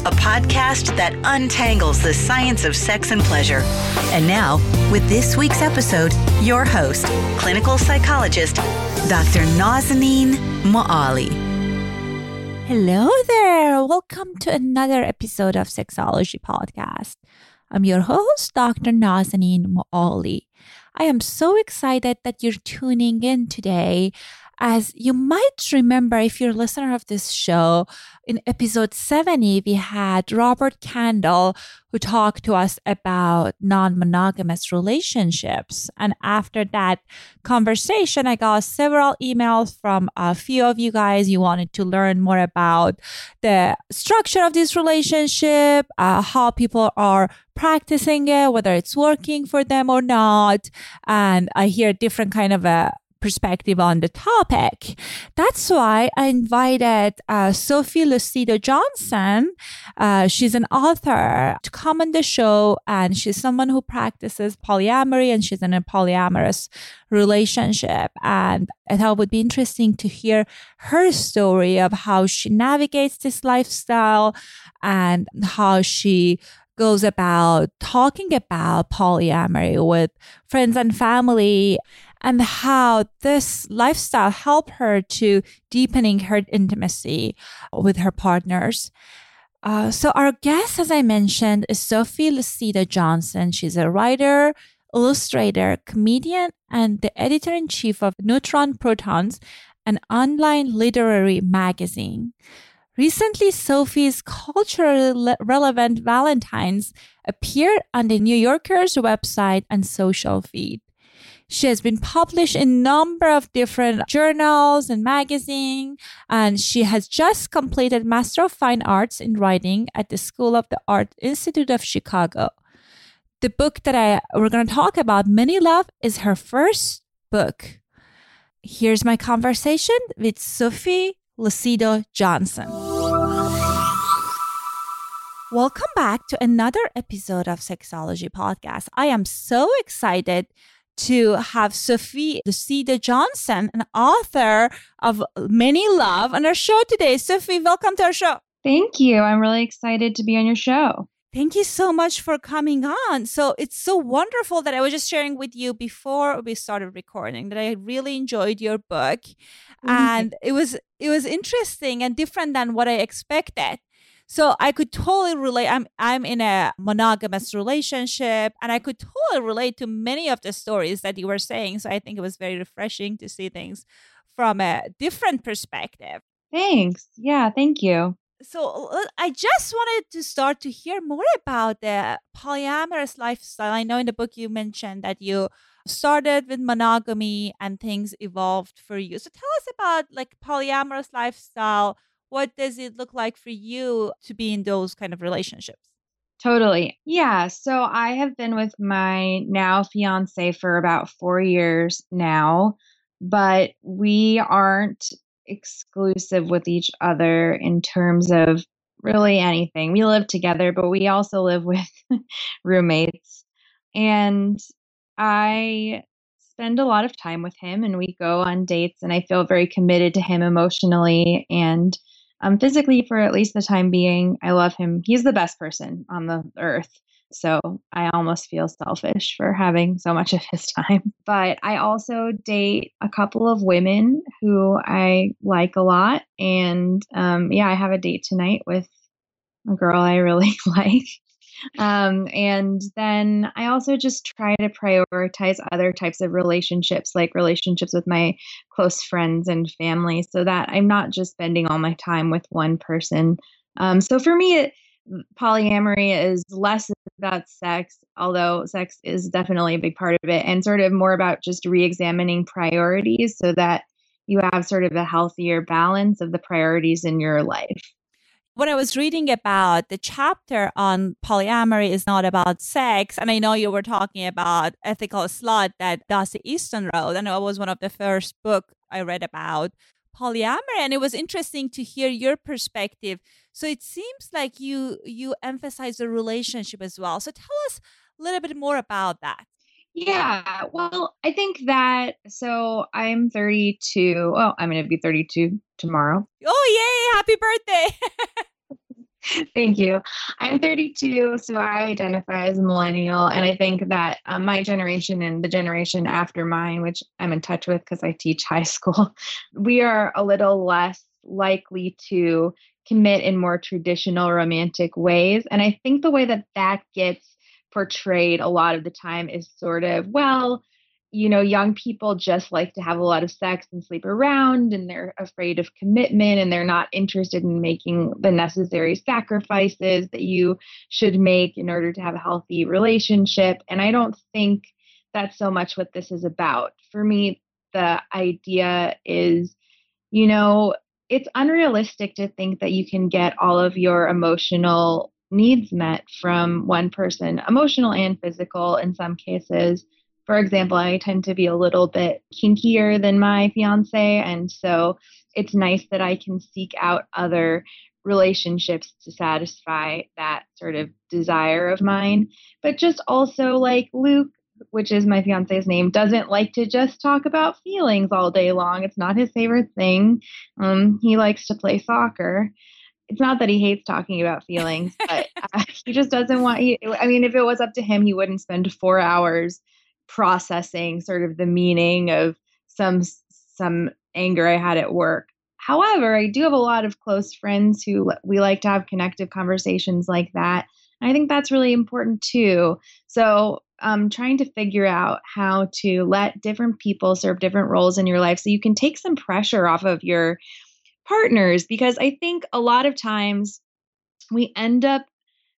a podcast that untangles the science of sex and pleasure. And now, with this week's episode, your host, clinical psychologist, Dr. Nazanin Moali. Hello there. Welcome to another episode of Sexology Podcast. I'm your host, Dr. Nazanin Moali. I am so excited that you're tuning in today as you might remember, if you're a listener of this show, in episode 70, we had Robert Candle who talked to us about non monogamous relationships. And after that conversation, I got several emails from a few of you guys. You wanted to learn more about the structure of this relationship, uh, how people are practicing it, whether it's working for them or not. And I hear different kind of a perspective on the topic. That's why I invited uh, Sophie Lucido Johnson. Uh, she's an author to come on the show, and she's someone who practices polyamory, and she's in a polyamorous relationship. And I thought it would be interesting to hear her story of how she navigates this lifestyle and how she goes about talking about polyamory with friends and family and how this lifestyle helped her to deepening her intimacy with her partners. Uh, so our guest, as I mentioned, is Sophie Lucido Johnson. She's a writer, illustrator, comedian, and the editor in chief of Neutron Protons, an online literary magazine. Recently, Sophie's culturally relevant Valentines appeared on the New Yorker's website and social feed. She has been published in a number of different journals and magazines, and she has just completed Master of Fine Arts in Writing at the School of the Art Institute of Chicago. The book that I we're going to talk about, Many Love, is her first book. Here's my conversation with Sophie Lucido Johnson. Welcome back to another episode of Sexology Podcast. I am so excited to have Sophie Lucido Johnson, an author of Many Love, on our show today. Sophie, welcome to our show. Thank you. I'm really excited to be on your show. Thank you so much for coming on. So it's so wonderful that I was just sharing with you before we started recording that I really enjoyed your book. Mm-hmm. And it was it was interesting and different than what I expected. So I could totally relate. I'm I'm in a monogamous relationship and I could totally relate to many of the stories that you were saying. So I think it was very refreshing to see things from a different perspective. Thanks. Yeah, thank you. So uh, I just wanted to start to hear more about the polyamorous lifestyle. I know in the book you mentioned that you started with monogamy and things evolved for you. So tell us about like polyamorous lifestyle what does it look like for you to be in those kind of relationships? Totally. Yeah. So I have been with my now fiance for about four years now, but we aren't exclusive with each other in terms of really anything. We live together, but we also live with roommates. And I spend a lot of time with him and we go on dates and I feel very committed to him emotionally and um, physically for at least the time being. I love him. He's the best person on the earth. So I almost feel selfish for having so much of his time. But I also date a couple of women who I like a lot. And um, yeah, I have a date tonight with a girl I really like. Um, and then I also just try to prioritize other types of relationships, like relationships with my close friends and family, so that I'm not just spending all my time with one person. Um, so for me, it, polyamory is less about sex, although sex is definitely a big part of it, and sort of more about just re examining priorities so that you have sort of a healthier balance of the priorities in your life when I was reading about the chapter on polyamory is not about sex, and I know you were talking about ethical slut that Dossie Easton wrote, and it was one of the first book I read about polyamory, and it was interesting to hear your perspective. So it seems like you you emphasize the relationship as well. So tell us a little bit more about that. Yeah, well, I think that so I'm 32. Well, I'm going to be 32 tomorrow. Oh, yay! Happy birthday! Thank you. I'm 32, so I identify as a millennial. And I think that um, my generation and the generation after mine, which I'm in touch with because I teach high school, we are a little less likely to commit in more traditional romantic ways. And I think the way that that gets portrayed a lot of the time is sort of, well, you know, young people just like to have a lot of sex and sleep around, and they're afraid of commitment, and they're not interested in making the necessary sacrifices that you should make in order to have a healthy relationship. And I don't think that's so much what this is about. For me, the idea is, you know, it's unrealistic to think that you can get all of your emotional needs met from one person, emotional and physical in some cases for example, I tend to be a little bit kinkier than my fiance. And so it's nice that I can seek out other relationships to satisfy that sort of desire of mine. But just also like Luke, which is my fiance's name, doesn't like to just talk about feelings all day long. It's not his favorite thing. Um, he likes to play soccer. It's not that he hates talking about feelings, but uh, he just doesn't want. He, I mean, if it was up to him, he wouldn't spend four hours processing sort of the meaning of some some anger I had at work. However, I do have a lot of close friends who we like to have connective conversations like that. And I think that's really important too. So, um, trying to figure out how to let different people serve different roles in your life so you can take some pressure off of your partners. Because I think a lot of times we end up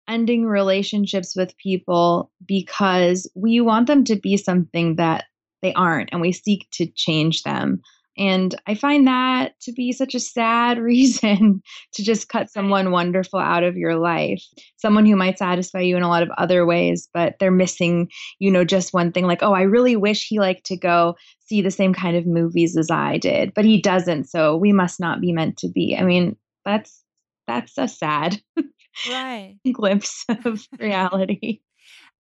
ending relationships with people because we want them to be something that they aren't and we seek to change them. And I find that to be such a sad reason to just cut someone wonderful out of your life. Someone who might satisfy you in a lot of other ways, but they're missing, you know, just one thing like, oh, I really wish he liked to go see the same kind of movies as I did, but he doesn't. So we must not be meant to be. I mean, that's that's a sad right glimpse of reality.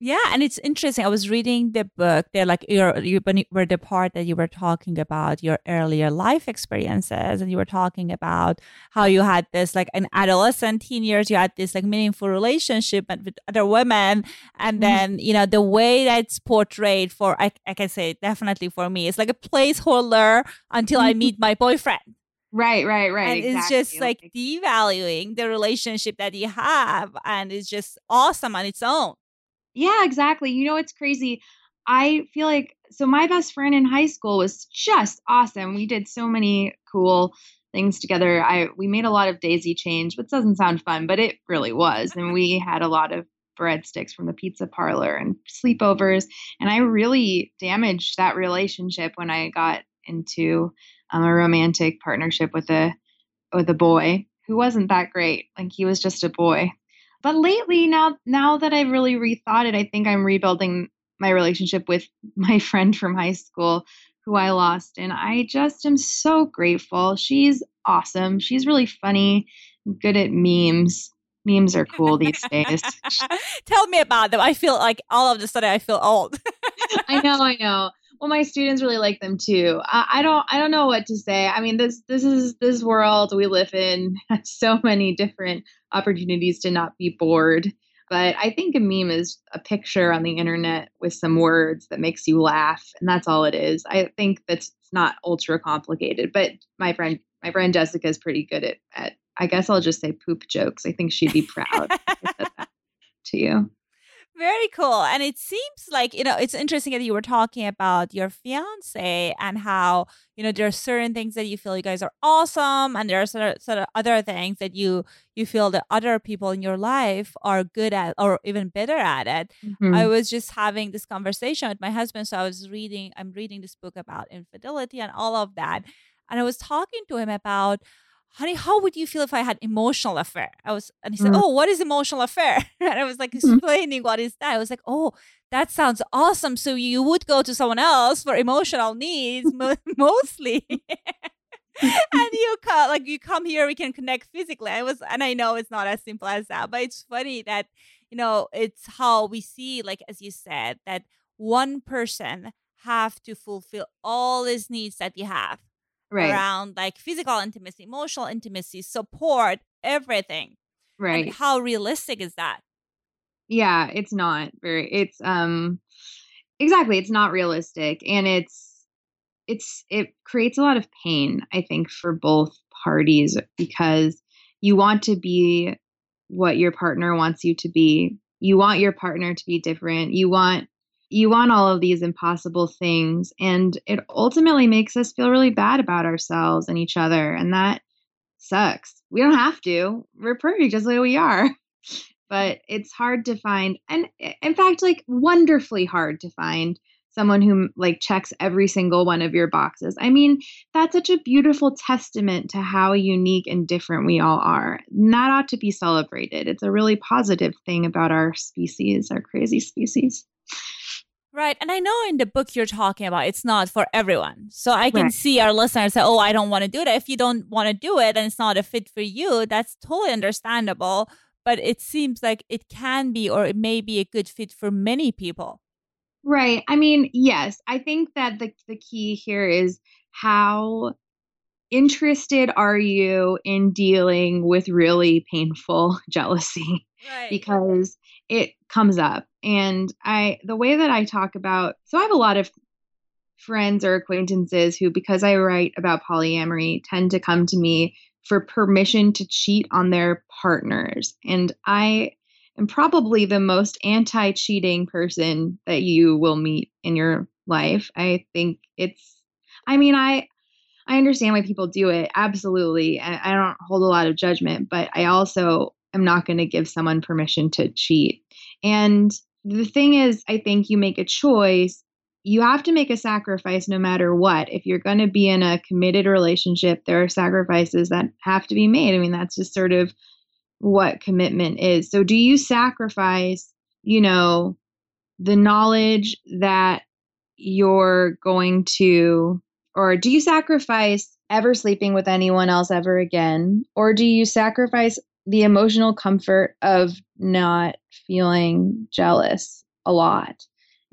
Yeah, and it's interesting. I was reading the book. They're like your you were the part that you were talking about your earlier life experiences, and you were talking about how you had this like an adolescent, teen years, you had this like meaningful relationship with other women, and mm-hmm. then you know the way that's portrayed for I, I can say definitely for me, it's like a placeholder until I meet my boyfriend. Right, right, right. And exactly. it's just like devaluing the relationship that you have. And it's just awesome on its own. Yeah, exactly. You know, it's crazy. I feel like so my best friend in high school was just awesome. We did so many cool things together. I we made a lot of daisy change, which doesn't sound fun, but it really was. And we had a lot of breadsticks from the pizza parlor and sleepovers. And I really damaged that relationship when I got into um, a romantic partnership with a with a boy who wasn't that great. Like he was just a boy. But lately, now now that I've really rethought it, I think I'm rebuilding my relationship with my friend from high school who I lost. And I just am so grateful. She's awesome. She's really funny, good at memes. Memes are cool these days. Tell me about them. I feel like all of a sudden I feel old. I know, I know. Well, my students really like them too. I, I don't, I don't know what to say. I mean, this, this is this world we live in has so many different opportunities to not be bored. But I think a meme is a picture on the internet with some words that makes you laugh, and that's all it is. I think that's not ultra complicated. But my friend, my friend Jessica is pretty good at, at I guess I'll just say poop jokes. I think she'd be proud to you. Very cool. And it seems like, you know, it's interesting that you were talking about your fiance and how, you know, there are certain things that you feel you guys are awesome and there are sort of, sort of other things that you you feel that other people in your life are good at or even better at it. Mm-hmm. I was just having this conversation with my husband. So I was reading, I'm reading this book about infidelity and all of that. And I was talking to him about honey, how would you feel if I had emotional affair? I was, and he said, mm. oh, what is emotional affair? And I was like mm-hmm. explaining mm. what is that. I was like, oh, that sounds awesome. So you would go to someone else for emotional needs mostly. and you come like you come here we can connect physically i was and i know it's not as simple as that but it's funny that you know it's how we see like as you said that one person have to fulfill all these needs that you have right. around like physical intimacy, emotional intimacy, support, everything. Right. And how realistic is that? Yeah, it's not very it's um exactly, it's not realistic and it's it's it creates a lot of pain I think for both parties because you want to be what your partner wants you to be. You want your partner to be different. You want you want all of these impossible things and it ultimately makes us feel really bad about ourselves and each other and that sucks. We don't have to. We're perfect just the way we are. But it's hard to find and in fact like wonderfully hard to find someone who like checks every single one of your boxes. I mean that's such a beautiful testament to how unique and different we all are. And that ought to be celebrated. It's a really positive thing about our species our crazy species Right. And I know in the book you're talking about, it's not for everyone. So I can right. see our listeners say, oh, I don't want to do that. If you don't want to do it and it's not a fit for you, that's totally understandable. But it seems like it can be or it may be a good fit for many people. Right. I mean, yes. I think that the, the key here is how interested are you in dealing with really painful jealousy? Right. Because it comes up. And i the way that i talk about so i have a lot of friends or acquaintances who because i write about polyamory tend to come to me for permission to cheat on their partners. And i am probably the most anti-cheating person that you will meet in your life. I think it's i mean i i understand why people do it absolutely. I, I don't hold a lot of judgment but i also am not going to give someone permission to cheat and the thing is, I think you make a choice. You have to make a sacrifice no matter what. If you're going to be in a committed relationship, there are sacrifices that have to be made. I mean, that's just sort of what commitment is. So, do you sacrifice, you know, the knowledge that you're going to, or do you sacrifice ever sleeping with anyone else ever again? Or do you sacrifice the emotional comfort of not feeling jealous a lot.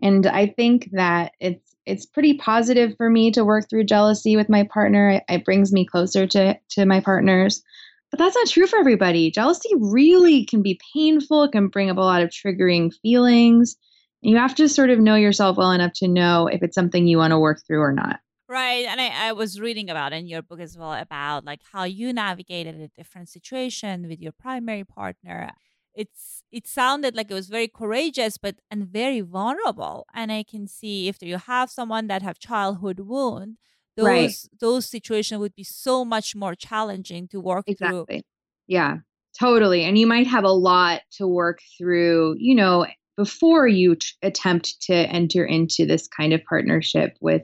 And I think that it's it's pretty positive for me to work through jealousy with my partner. It, it brings me closer to to my partners. But that's not true for everybody. Jealousy really can be painful, it can bring up a lot of triggering feelings. And you have to sort of know yourself well enough to know if it's something you want to work through or not. Right. And I, I was reading about in your book as well about like how you navigated a different situation with your primary partner. It's it sounded like it was very courageous but and very vulnerable. And I can see if you have someone that have childhood wound, those right. those situations would be so much more challenging to work exactly. through. Yeah. Totally. And you might have a lot to work through, you know, before you t- attempt to enter into this kind of partnership with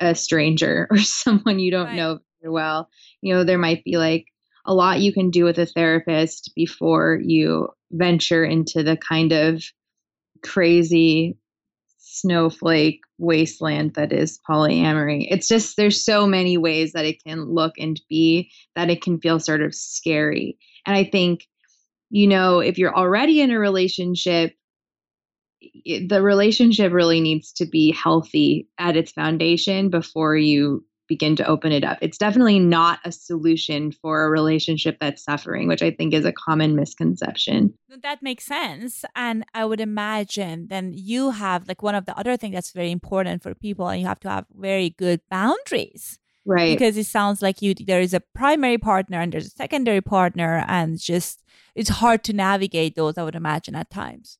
a stranger or someone you don't right. know very well. You know, there might be like a lot you can do with a therapist before you venture into the kind of crazy snowflake wasteland that is polyamory. It's just there's so many ways that it can look and be that it can feel sort of scary. And I think you know, if you're already in a relationship, the relationship really needs to be healthy at its foundation before you begin to open it up. It's definitely not a solution for a relationship that's suffering, which I think is a common misconception. That makes sense. And I would imagine then you have like one of the other things that's very important for people, and you have to have very good boundaries. Right. Because it sounds like you there is a primary partner and there's a secondary partner and just it's hard to navigate those, I would imagine, at times.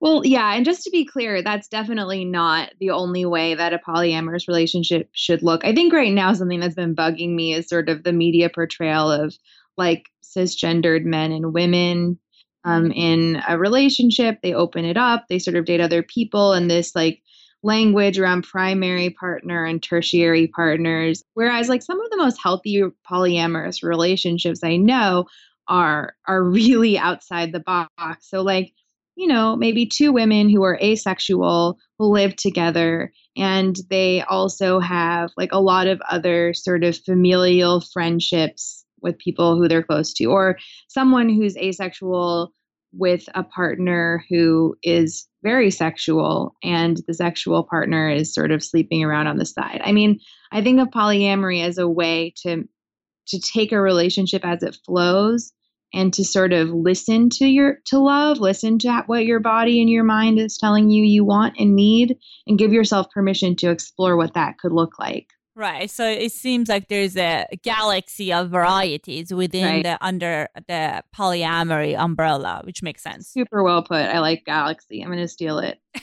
Well, yeah, and just to be clear, that's definitely not the only way that a polyamorous relationship should look. I think right now something that's been bugging me is sort of the media portrayal of like cisgendered men and women um, mm-hmm. in a relationship. They open it up, they sort of date other people, and this like language around primary partner and tertiary partners. Whereas like some of the most healthy polyamorous relationships I know are are really outside the box. So like you know, maybe two women who are asexual who live together and they also have like a lot of other sort of familial friendships with people who they're close to, or someone who's asexual with a partner who is very sexual and the sexual partner is sort of sleeping around on the side. I mean, I think of polyamory as a way to to take a relationship as it flows and to sort of listen to your to love listen to what your body and your mind is telling you you want and need and give yourself permission to explore what that could look like. Right so it seems like there's a galaxy of varieties within right. the under the polyamory umbrella which makes sense. Super well put i like galaxy i'm going to steal it.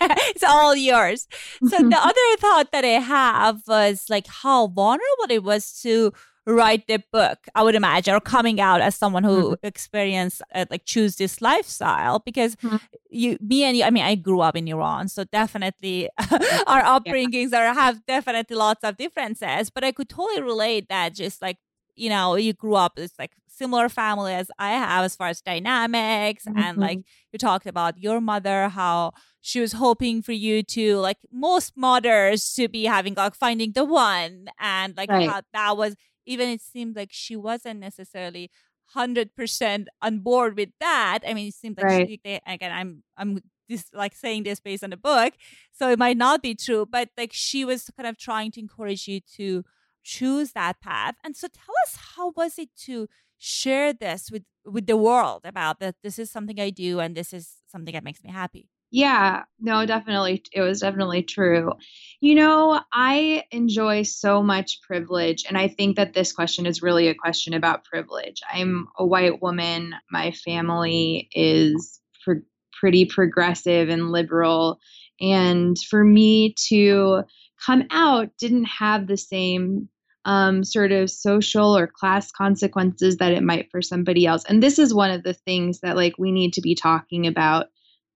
It's all yours. So the other thought that i have was like how vulnerable it was to write the book i would imagine or coming out as someone who mm-hmm. experienced uh, like choose this lifestyle because mm-hmm. you me and you i mean i grew up in iran so definitely our upbringings yeah. are have definitely lots of differences but i could totally relate that just like you know you grew up it's like similar family as i have as far as dynamics mm-hmm. and like you talked about your mother how she was hoping for you to like most mothers to be having like finding the one and like right. how that was even it seemed like she wasn't necessarily 100% on board with that i mean it seemed like right. she, they, again i'm i'm this like saying this based on the book so it might not be true but like she was kind of trying to encourage you to choose that path and so tell us how was it to share this with with the world about that this is something i do and this is something that makes me happy yeah, no, definitely. It was definitely true. You know, I enjoy so much privilege. And I think that this question is really a question about privilege. I'm a white woman. My family is pro- pretty progressive and liberal. And for me to come out didn't have the same um, sort of social or class consequences that it might for somebody else. And this is one of the things that like we need to be talking about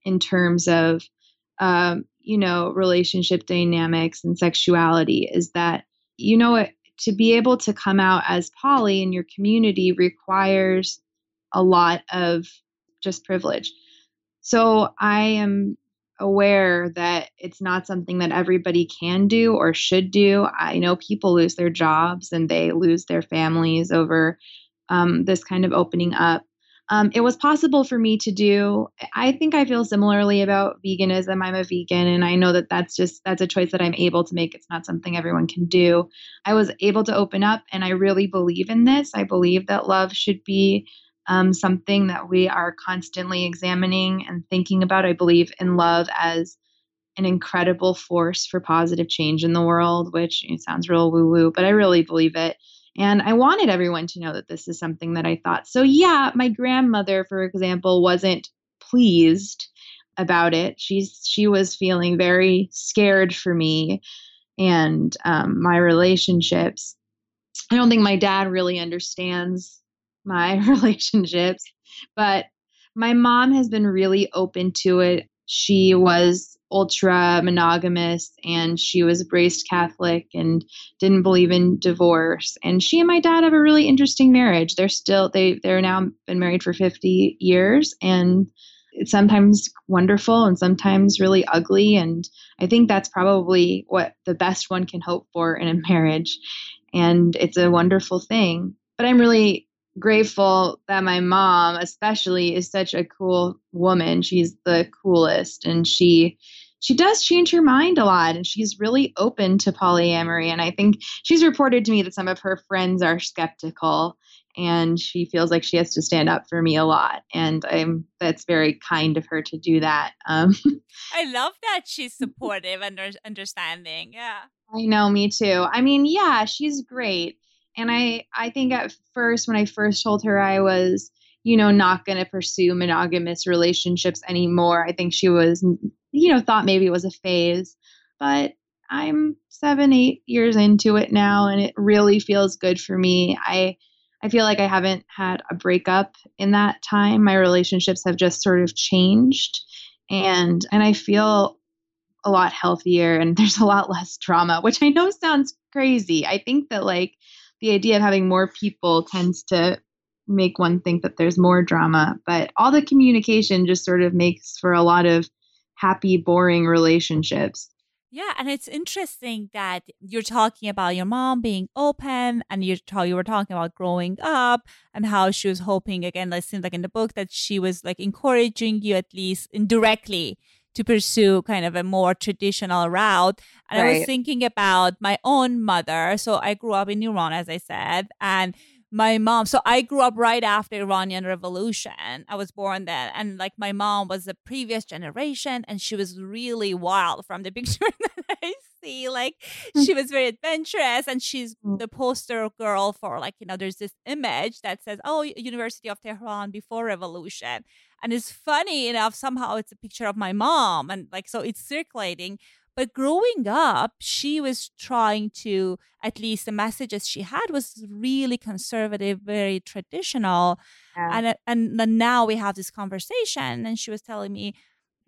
in terms of um, you know relationship dynamics and sexuality is that you know to be able to come out as poly in your community requires a lot of just privilege. So i am aware that it's not something that everybody can do or should do. I know people lose their jobs and they lose their families over um, this kind of opening up um, it was possible for me to do i think i feel similarly about veganism. I'm a vegan and i know that that's just that's a choice that i'm able to make. It's not something everyone can do. I was able to open up and i really believe in this. I believe that love should be um, something that we are constantly examining and thinking about. I believe in love as an incredible force for positive change in the world which it sounds real woo woo but i really believe it and I wanted everyone to know that this is something that I thought. So, yeah, my grandmother, for example, wasn't pleased about it. She's she was feeling very scared for me and um, my relationships. I don't think my dad really understands my relationships, but my mom has been really open to it. She was ultra monogamous and she was raised Catholic and didn't believe in divorce. And she and my dad have a really interesting marriage. They're still they they're now been married for 50 years and it's sometimes wonderful and sometimes really ugly and I think that's probably what the best one can hope for in a marriage and it's a wonderful thing. But I'm really grateful that my mom especially is such a cool woman. She's the coolest and she she does change her mind a lot and she's really open to polyamory and i think she's reported to me that some of her friends are skeptical and she feels like she has to stand up for me a lot and i'm that's very kind of her to do that um, i love that she's supportive and understanding yeah. I know me too. I mean yeah she's great and mm-hmm. I I think at first when I first told her I was you know not going to pursue monogamous relationships anymore, I think she was you know thought maybe it was a phase, but I'm 7 8 years into it now and it really feels good for me. I I feel like I haven't had a breakup in that time. My relationships have just sort of changed and and I feel a lot healthier and there's a lot less drama, which I know sounds crazy. I think that like the idea of having more people tends to make one think that there's more drama, but all the communication just sort of makes for a lot of happy, boring relationships. Yeah, and it's interesting that you're talking about your mom being open, and you you were talking about growing up and how she was hoping again. It seems like in the book that she was like encouraging you at least indirectly to pursue kind of a more traditional route. And right. I was thinking about my own mother. So I grew up in Iran, as I said, and my mom so i grew up right after iranian revolution i was born then and like my mom was the previous generation and she was really wild from the picture that i see like mm. she was very adventurous and she's mm. the poster girl for like you know there's this image that says oh university of tehran before revolution and it's funny enough somehow it's a picture of my mom and like so it's circulating but growing up she was trying to at least the messages she had was really conservative very traditional yeah. and and now we have this conversation and she was telling me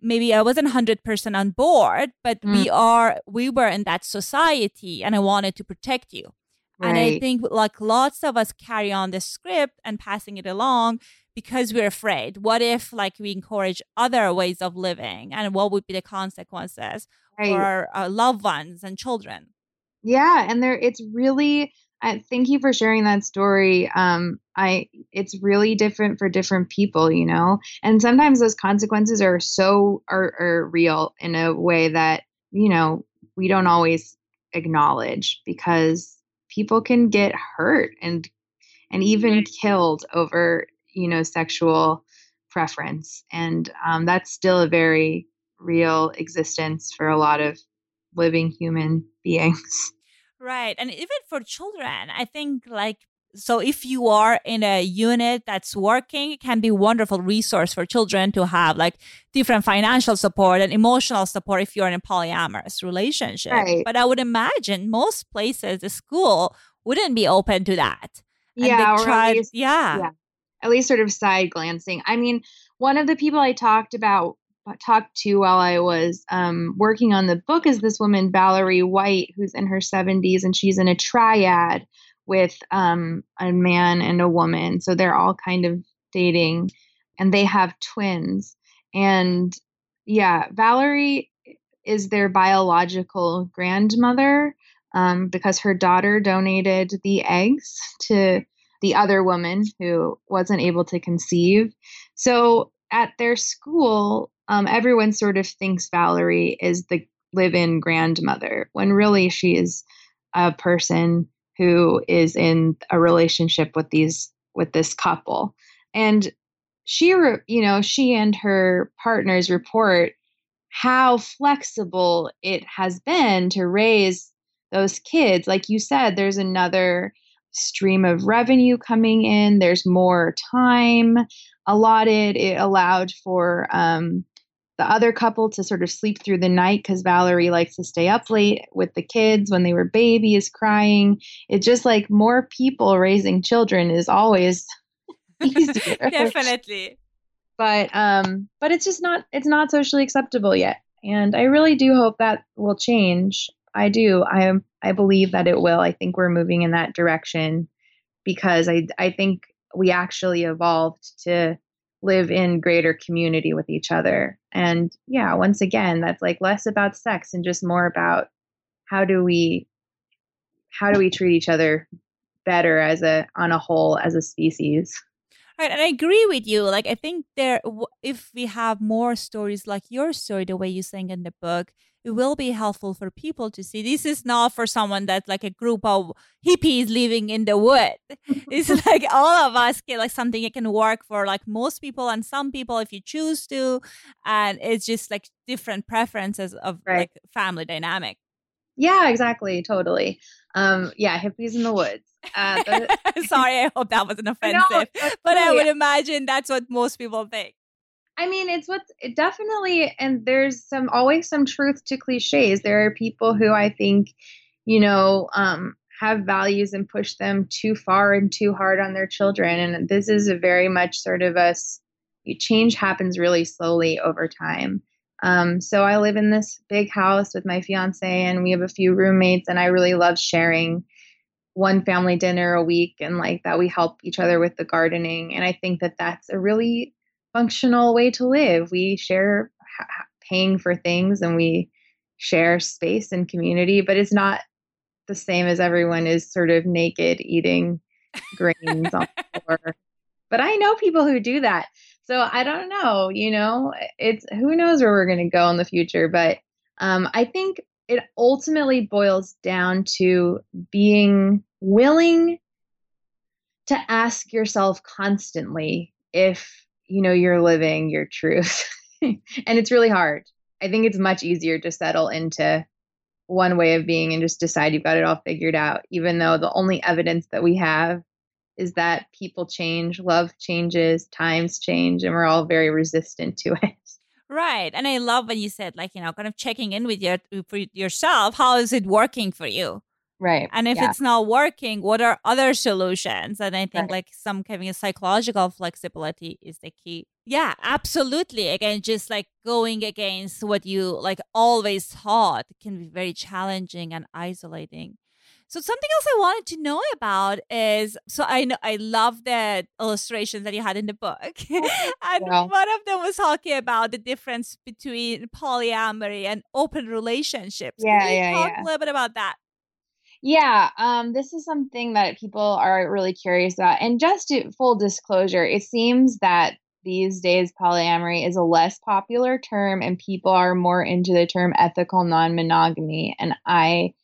maybe I wasn't 100% on board, but mm. we are, we were in that society and I wanted to protect you. Right. And I think like lots of us carry on the script and passing it along because we're afraid. What if like we encourage other ways of living and what would be the consequences right. for our, our loved ones and children? Yeah, and there it's really I thank you for sharing that story. Um, I it's really different for different people, you know, and sometimes those consequences are so are, are real in a way that you know we don't always acknowledge because people can get hurt and and even killed over you know sexual preference. And um, that's still a very real existence for a lot of living human beings right and even for children i think like so if you are in a unit that's working it can be wonderful resource for children to have like different financial support and emotional support if you're in a polyamorous relationship right. but i would imagine most places the school wouldn't be open to that yeah, or tried, least, yeah yeah at least sort of side glancing. I mean, one of the people I talked about talked to while I was um, working on the book is this woman Valerie White, who's in her 70s, and she's in a triad with um, a man and a woman. So they're all kind of dating, and they have twins. And yeah, Valerie is their biological grandmother um, because her daughter donated the eggs to the other woman who wasn't able to conceive. So at their school, um, everyone sort of thinks Valerie is the live in grandmother when really she is a person who is in a relationship with these with this couple and she you know she and her partners report how flexible it has been to raise those kids like you said there's another stream of revenue coming in. There's more time allotted. It allowed for um, the other couple to sort of sleep through the night because Valerie likes to stay up late with the kids when they were babies crying. It's just like more people raising children is always easier. Definitely. But um, but it's just not it's not socially acceptable yet. And I really do hope that will change. I do. I I believe that it will. I think we're moving in that direction because I I think we actually evolved to live in greater community with each other. And yeah, once again, that's like less about sex and just more about how do we how do we treat each other better as a on a whole as a species. Right, and I agree with you. Like, I think there, if we have more stories like your story, the way you sang in the book, it will be helpful for people to see. This is not for someone that's like a group of hippies living in the wood. it's like all of us get like something that can work for like most people and some people if you choose to, and it's just like different preferences of right. like family dynamic. Yeah, exactly, totally. Um, yeah, hippies in the woods. Uh, the- Sorry, I hope that wasn't offensive, know, but I would imagine that's what most people think. I mean, it's what's it definitely, and there's some always some truth to cliches. There are people who I think, you know, um, have values and push them too far and too hard on their children, and this is a very much sort of a change happens really slowly over time. Um, so I live in this big house with my fiance, and we have a few roommates, and I really love sharing one family dinner a week and like that we help each other with the gardening and i think that that's a really functional way to live. We share ha- paying for things and we share space and community but it's not the same as everyone is sort of naked eating grains on the floor. But i know people who do that. So i don't know you know it's who knows where we're going to go in the future but um, i think it ultimately boils down to being willing to ask yourself constantly if you know you're living your truth and it's really hard i think it's much easier to settle into one way of being and just decide you've got it all figured out even though the only evidence that we have is that people change love changes times change and we're all very resistant to it Right. And I love when you said, like, you know, kind of checking in with your for yourself. How is it working for you? Right. And if yeah. it's not working, what are other solutions? And I think right. like some kind of psychological flexibility is the key. Yeah, absolutely. Again, just like going against what you like always thought can be very challenging and isolating. So something else I wanted to know about is so I know I love the illustrations that you had in the book. Oh, and wow. one of them was talking about the difference between polyamory and open relationships. Yeah, yeah, talk yeah. a little bit about that? Yeah, um, this is something that people are really curious about. And just to, full disclosure, it seems that these days polyamory is a less popular term and people are more into the term ethical non monogamy. And I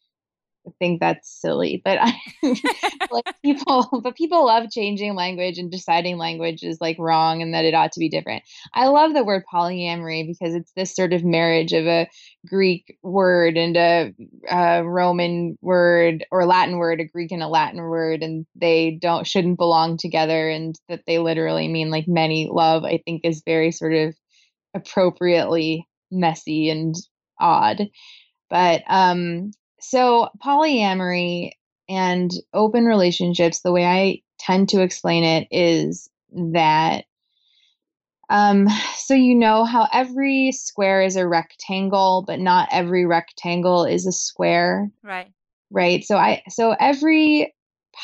think that's silly, but I, like people, but people love changing language and deciding language is like wrong and that it ought to be different. I love the word polyamory because it's this sort of marriage of a Greek word and a, a Roman word or Latin word, a Greek and a Latin word, and they don't shouldn't belong together, and that they literally mean like many love. I think is very sort of appropriately messy and odd but um so, polyamory and open relationships, the way I tend to explain it is that um, so you know how every square is a rectangle, but not every rectangle is a square. Right. Right. So I so every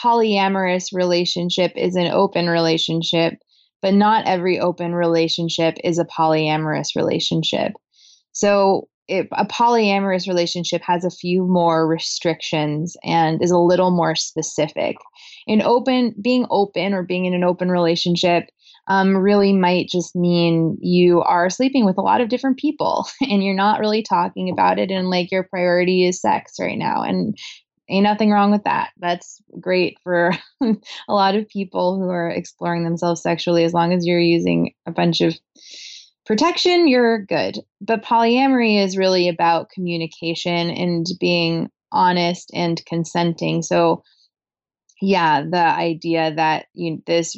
polyamorous relationship is an open relationship, but not every open relationship is a polyamorous relationship. So it, a polyamorous relationship has a few more restrictions and is a little more specific. In open, being open or being in an open relationship um, really might just mean you are sleeping with a lot of different people and you're not really talking about it and like your priority is sex right now and ain't nothing wrong with that that's great for a lot of people who are exploring themselves sexually as long as you're using a bunch of protection, you're good. But polyamory is really about communication and being honest and consenting. So, yeah, the idea that you this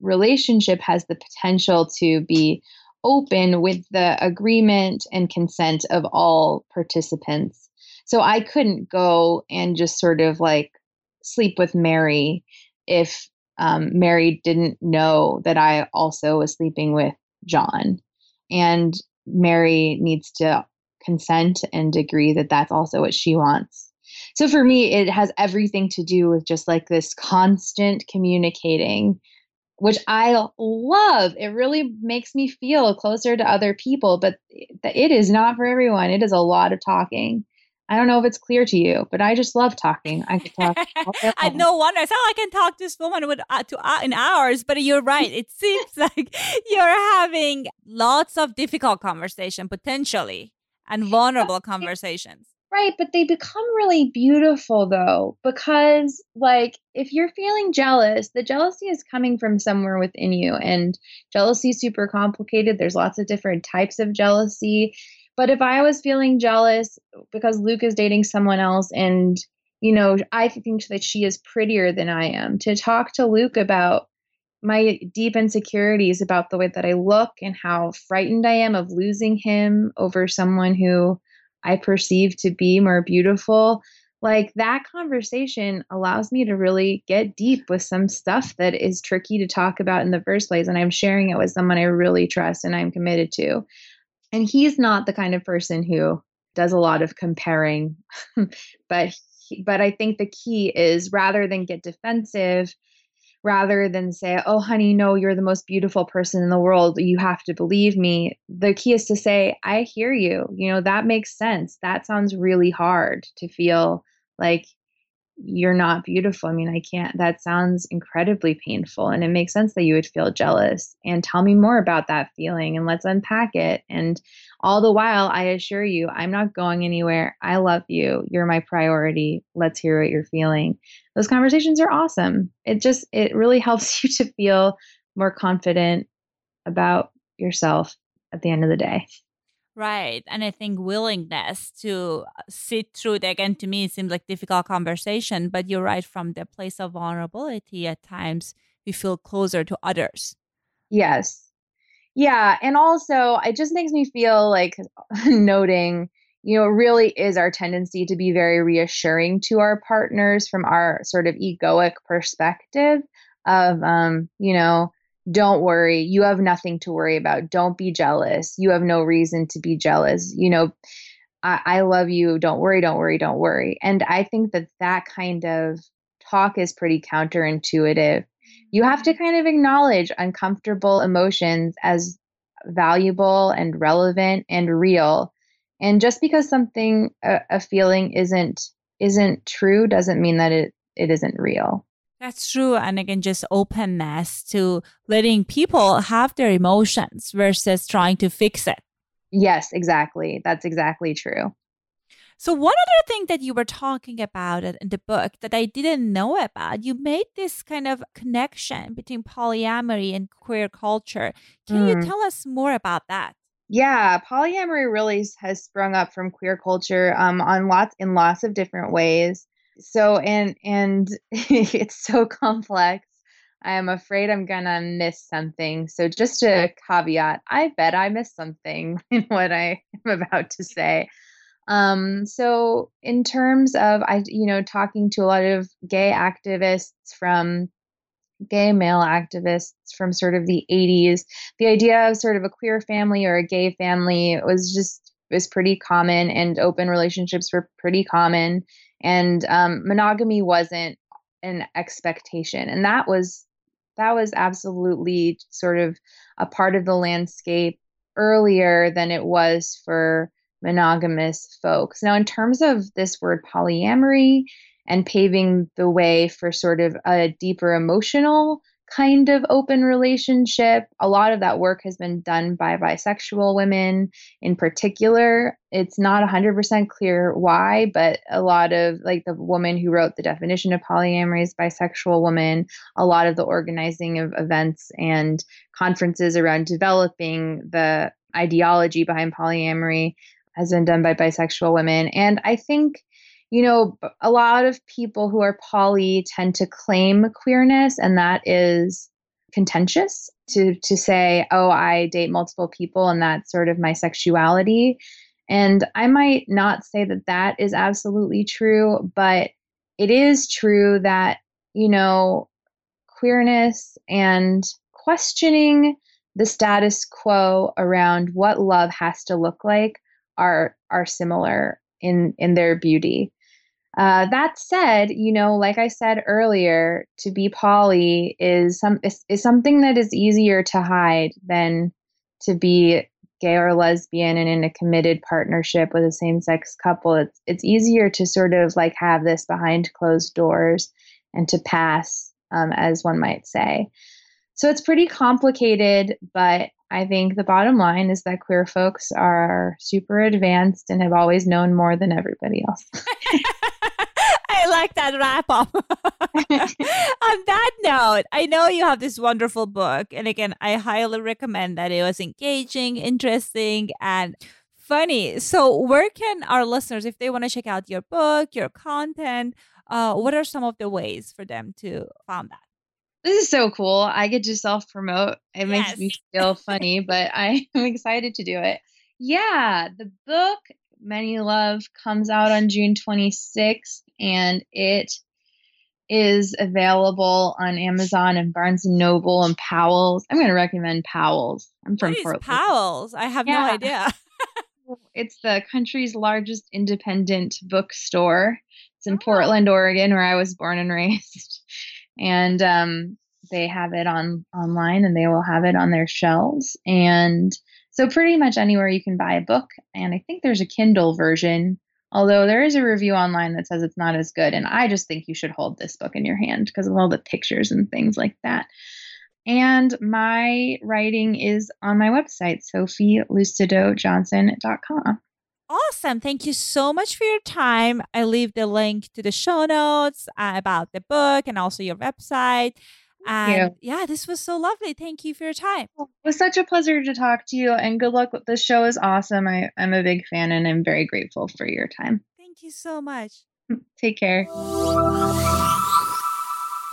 relationship has the potential to be open with the agreement and consent of all participants. So I couldn't go and just sort of like sleep with Mary if um, Mary didn't know that I also was sleeping with John and Mary needs to consent and agree that that's also what she wants. So for me, it has everything to do with just like this constant communicating, which I love. It really makes me feel closer to other people, but it is not for everyone. It is a lot of talking. I don't know if it's clear to you, but I just love talking. I could talk. I no wonder. I sound like I can talk to this woman with uh, to uh, in hours, but you're right. It seems like you're having lots of difficult conversation potentially and vulnerable conversations. Right, but they become really beautiful though, because like if you're feeling jealous, the jealousy is coming from somewhere within you, and jealousy is super complicated. There's lots of different types of jealousy. But if I was feeling jealous because Luke is dating someone else and you know, I think that she is prettier than I am, to talk to Luke about my deep insecurities about the way that I look and how frightened I am of losing him over someone who I perceive to be more beautiful. Like that conversation allows me to really get deep with some stuff that is tricky to talk about in the first place. And I'm sharing it with someone I really trust and I'm committed to. And he's not the kind of person who does a lot of comparing, but but I think the key is rather than get defensive, rather than say, "Oh honey, no, you're the most beautiful person in the world. You have to believe me." The key is to say, "I hear you. You know, that makes sense. That sounds really hard to feel like you're not beautiful. I mean, I can't, that sounds incredibly painful. And it makes sense that you would feel jealous. And tell me more about that feeling and let's unpack it. And all the while, I assure you, I'm not going anywhere. I love you. You're my priority. Let's hear what you're feeling. Those conversations are awesome. It just, it really helps you to feel more confident about yourself at the end of the day. Right. And I think willingness to uh, sit through it again to me seems like difficult conversation, but you're right from the place of vulnerability at times we feel closer to others. Yes. Yeah, and also it just makes me feel like noting, you know, it really is our tendency to be very reassuring to our partners from our sort of egoic perspective of um, you know, don't worry. You have nothing to worry about. Don't be jealous. You have no reason to be jealous. You know I, I, love you. Don't worry don't worry don't worry. And i think that that kind of talk is pretty counterintuitive. You have to mm-hmm. kind of acknowledge uncomfortable emotions as valuable and relevant and real. And just because something a, a feeling isn't isn't true doesn't mean that it it isn't real that's true. And again, just openness to letting people have their emotions versus trying to fix it. Yes, exactly. That's exactly true. So, one other thing that you were talking about in the book that I didn't know about, you made this kind of connection between polyamory and queer culture. Can mm. you tell us more about that? Yeah, polyamory really has sprung up from queer culture um, on lots in lots of different ways so and and it's so complex. I am afraid i'm gonna miss something. So just a caveat i bet i missed something in what i am about to say. Um so in terms of i you know talking to a lot of gay activists from gay male activists from sort of the 80s the idea of sort of a queer family or a gay family was just was pretty common and open relationships were pretty common and um, monogamy wasn't an expectation. And that was that was absolutely sort of a part of the landscape earlier than it was for monogamous folks. Now in terms of this word polyamory and paving the way for sort of a deeper emotional kind of open relationship. A lot of that work has been done by bisexual women in particular. It's not 100% clear why, but a lot of like the woman who wrote the definition of polyamory is bisexual woman. A lot of the organizing of events and conferences around developing the ideology behind polyamory has been done by bisexual women. And I think you know, a lot of people who are poly tend to claim queerness, and that is contentious to to say, "Oh, I date multiple people, and that's sort of my sexuality." And I might not say that that is absolutely true, but it is true that you know, queerness and questioning the status quo around what love has to look like are are similar in in their beauty. Uh, that said, you know, like I said earlier, to be poly is some is, is something that is easier to hide than to be gay or lesbian and in a committed partnership with a same-sex couple. It's it's easier to sort of like have this behind closed doors and to pass, um, as one might say. So it's pretty complicated, but I think the bottom line is that queer folks are super advanced and have always known more than everybody else. I like that wrap up. On that note, I know you have this wonderful book. And again, I highly recommend that it was engaging, interesting, and funny. So, where can our listeners, if they want to check out your book, your content, uh, what are some of the ways for them to find that? This is so cool. I get to self promote. It yes. makes me feel funny, but I'm excited to do it. Yeah, the book Many Love comes out on June 26th and it is available on Amazon and Barnes and Noble and Powell's. I'm going to recommend Powell's. I'm from what Portland. Powell's? I have yeah. no idea. it's the country's largest independent bookstore. It's in oh. Portland, Oregon, where I was born and raised and um, they have it on online and they will have it on their shelves and so pretty much anywhere you can buy a book and i think there's a kindle version although there is a review online that says it's not as good and i just think you should hold this book in your hand because of all the pictures and things like that and my writing is on my website sophielucidojohnson.com Awesome. Thank you so much for your time. I leave the link to the show notes uh, about the book and also your website. And yeah, this was so lovely. Thank you for your time. It was such a pleasure to talk to you and good luck with the show is awesome. I, I'm a big fan and I'm very grateful for your time. Thank you so much. Mm, take care.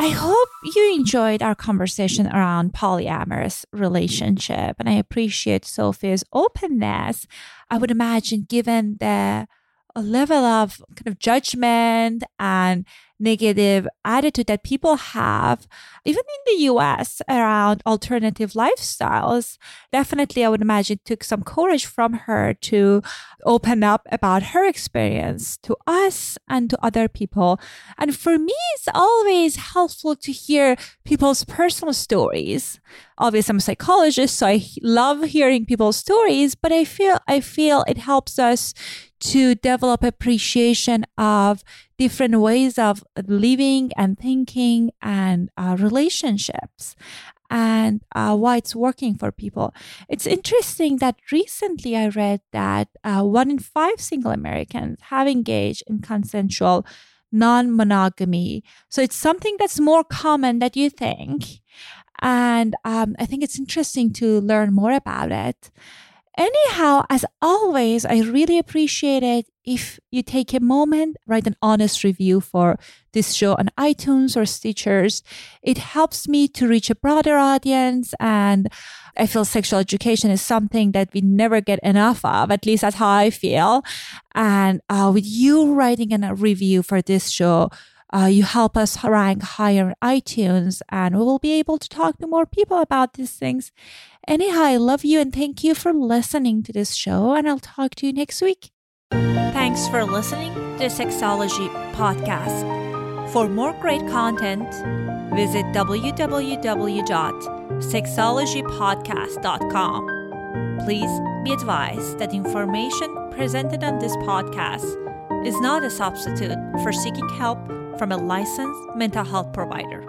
I hope you enjoyed our conversation around polyamorous relationship and I appreciate Sophie's openness. I would imagine given the level of kind of judgment and negative attitude that people have, even in the US, around alternative lifestyles. Definitely, I would imagine took some courage from her to open up about her experience to us and to other people. And for me, it's always helpful to hear people's personal stories. Obviously, I'm a psychologist, so I love hearing people's stories, but I feel I feel it helps us to develop appreciation of different ways of living and thinking and uh, relationships and uh, why it's working for people. It's interesting that recently I read that uh, one in five single Americans have engaged in consensual non monogamy. So it's something that's more common than you think. And um, I think it's interesting to learn more about it. Anyhow, as always, I really appreciate it if you take a moment, write an honest review for this show on iTunes or Stitchers. It helps me to reach a broader audience. And I feel sexual education is something that we never get enough of. At least that's how I feel. And uh, with you writing a review for this show, uh, you help us rank higher in iTunes, and we will be able to talk to more people about these things. Anyhow, I love you and thank you for listening to this show, and I'll talk to you next week. Thanks for listening to Sexology Podcast. For more great content, visit www.sexologypodcast.com. Please be advised that information presented on this podcast is not a substitute for seeking help from a licensed mental health provider.